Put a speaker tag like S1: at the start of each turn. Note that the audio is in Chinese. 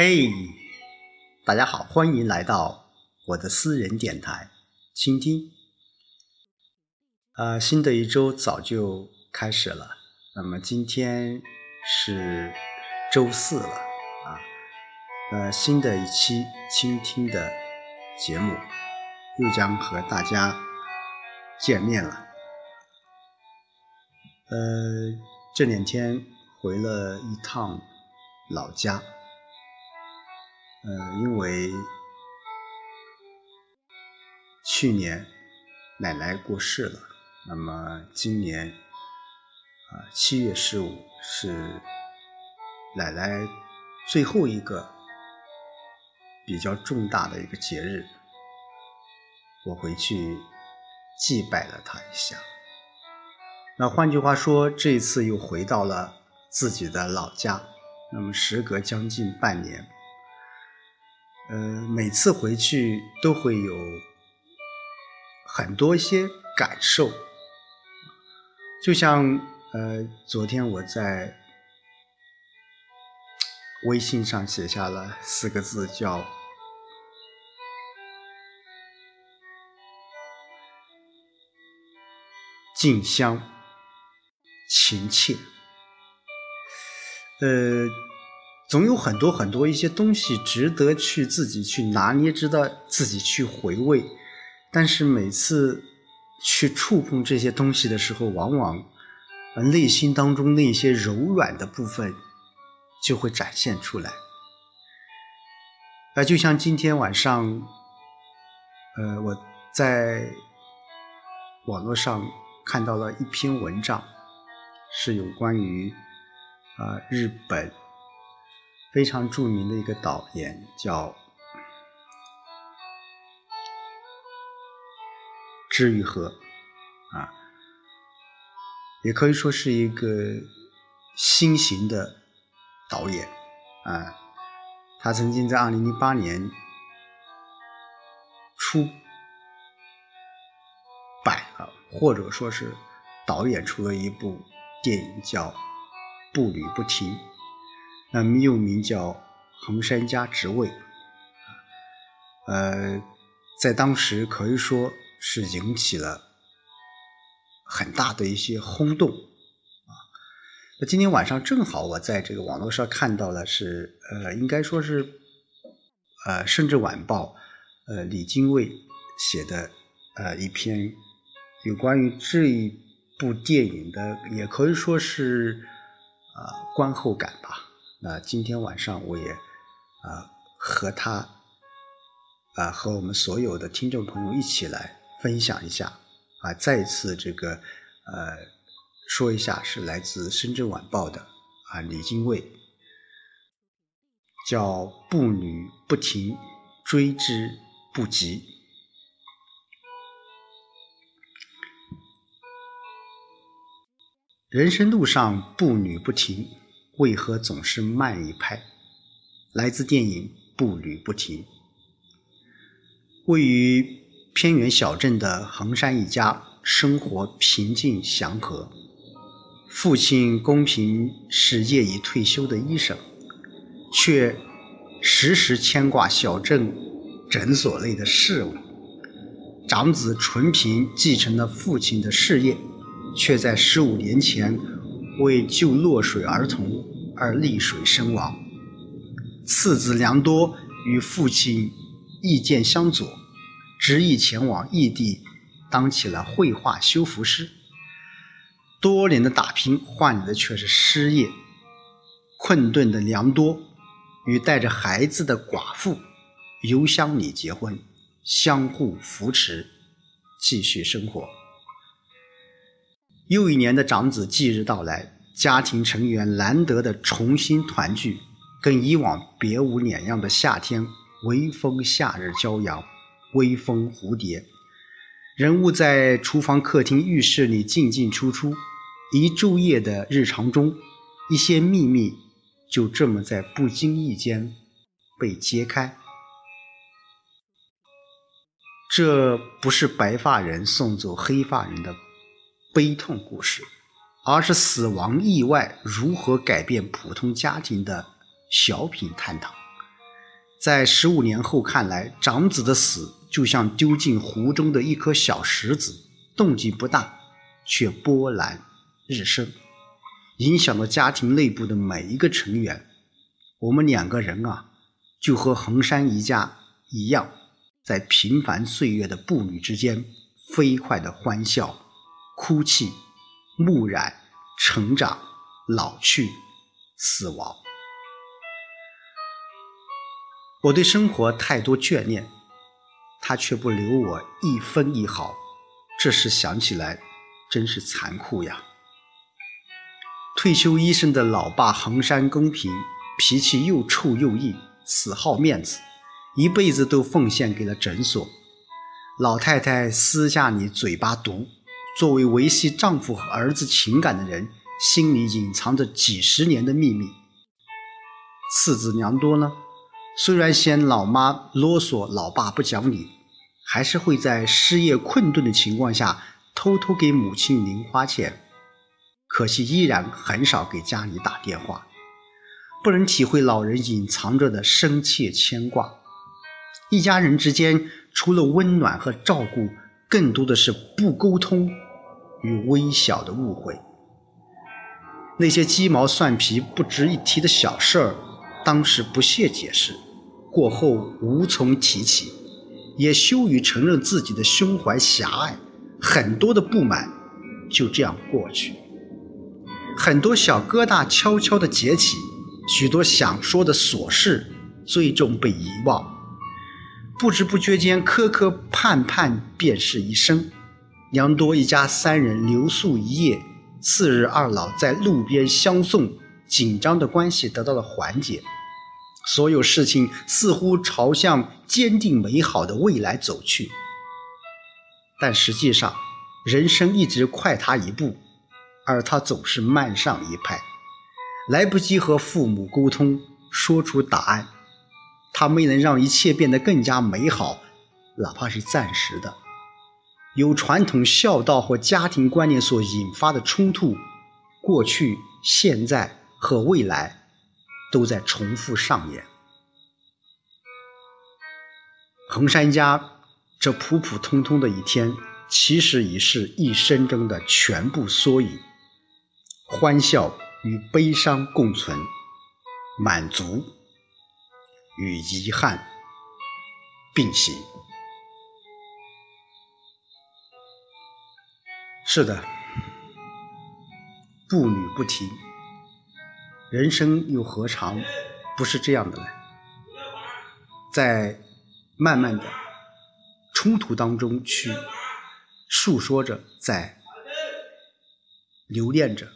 S1: 嘿，大家好，欢迎来到我的私人电台，倾听。呃，新的一周早就开始了，那么今天是周四了啊，呃，新的一期倾听的节目又将和大家见面了。呃，这两天回了一趟老家。呃，因为去年奶奶过世了，那么今年啊七月十五是奶奶最后一个比较重大的一个节日，我回去祭拜了她一下。那换句话说，这一次又回到了自己的老家，那么时隔将近半年。呃，每次回去都会有很多一些感受，就像呃，昨天我在微信上写下了四个字，叫“近乡情切”。呃。总有很多很多一些东西值得去自己去拿捏，值得自己去回味。但是每次去触碰这些东西的时候，往往内心当中那些柔软的部分就会展现出来。啊，就像今天晚上，呃，我在网络上看到了一篇文章，是有关于啊日本。非常著名的一个导演叫知愈和啊，也可以说是一个新型的导演啊。他曾经在二零零八年出版了，或者说是导演出了一部电影叫《步履不停》。那么又名叫横山家职位，呃，在当时可以说是引起了很大的一些轰动啊。那今天晚上正好我在这个网络上看到了，是呃，应该说是呃《甚至晚报》呃李金卫写的呃一篇有关于这一部电影的，也可以说是啊观后感吧。那今天晚上我也啊和他啊和我们所有的听众朋友一起来分享一下啊再次这个呃说一下是来自深圳晚报的啊李金卫叫步履不停追之不及，人生路上步履不停。为何总是慢一拍？来自电影《步履不停》。位于偏远小镇的横山一家生活平静祥和。父亲公平是业已退休的医生，却时时牵挂小镇诊所内的事务。长子纯平继承了父亲的事业，却在十五年前。为救落水儿童而溺水身亡。次子良多与父亲意见相左，执意前往异地当起了绘画修复师。多年的打拼换来的却是失业。困顿的良多与带着孩子的寡妇邮箱里结婚，相互扶持，继续生活。又一年的长子忌日到来，家庭成员难得的重新团聚，跟以往别无两样的夏天，微风夏日骄阳，微风蝴蝶，人物在厨房、客厅、浴室里进进出出，一昼夜的日常中，一些秘密就这么在不经意间被揭开。这不是白发人送走黑发人的。悲痛故事，而是死亡意外如何改变普通家庭的小品探讨。在十五年后看来，长子的死就像丢进湖中的一颗小石子，动静不大，却波澜日生，影响了家庭内部的每一个成员。我们两个人啊，就和衡山一家一样，在平凡岁月的步履之间，飞快的欢笑、哭泣、暮染、成长、老去、死亡。我对生活太多眷恋，他却不留我一分一毫。这时想起来，真是残酷呀。退休医生的老爸横山公平。脾气又臭又硬，死好面子，一辈子都奉献给了诊所。老太太私下里嘴巴毒，作为维系丈夫和儿子情感的人，心里隐藏着几十年的秘密。次子娘多呢，虽然嫌老妈啰嗦，老爸不讲理，还是会在失业困顿的情况下偷偷给母亲零花钱。可惜依然很少给家里打电话。不能体会老人隐藏着的深切牵挂，一家人之间除了温暖和照顾，更多的是不沟通与微小的误会。那些鸡毛蒜皮不值一提的小事儿，当时不屑解释，过后无从提起，也羞于承认自己的胸怀狭隘，很多的不满就这样过去，很多小疙瘩悄悄地结起。许多想说的琐事，最终被遗忘。不知不觉间，磕磕绊绊便是一生。杨多一家三人留宿一夜，次日二老在路边相送，紧张的关系得到了缓解。所有事情似乎朝向坚定美好的未来走去，但实际上，人生一直快他一步，而他总是慢上一拍。来不及和父母沟通，说出答案，他没能让一切变得更加美好，哪怕是暂时的。由传统孝道或家庭观念所引发的冲突，过去、现在和未来，都在重复上演。衡山家这普普通通的一天，其实已是一生中的全部缩影，欢笑。与悲伤共存，满足与遗憾并行。是的，步履不停，人生又何尝不是这样的呢？在慢慢的冲突当中去诉说着，在留恋着。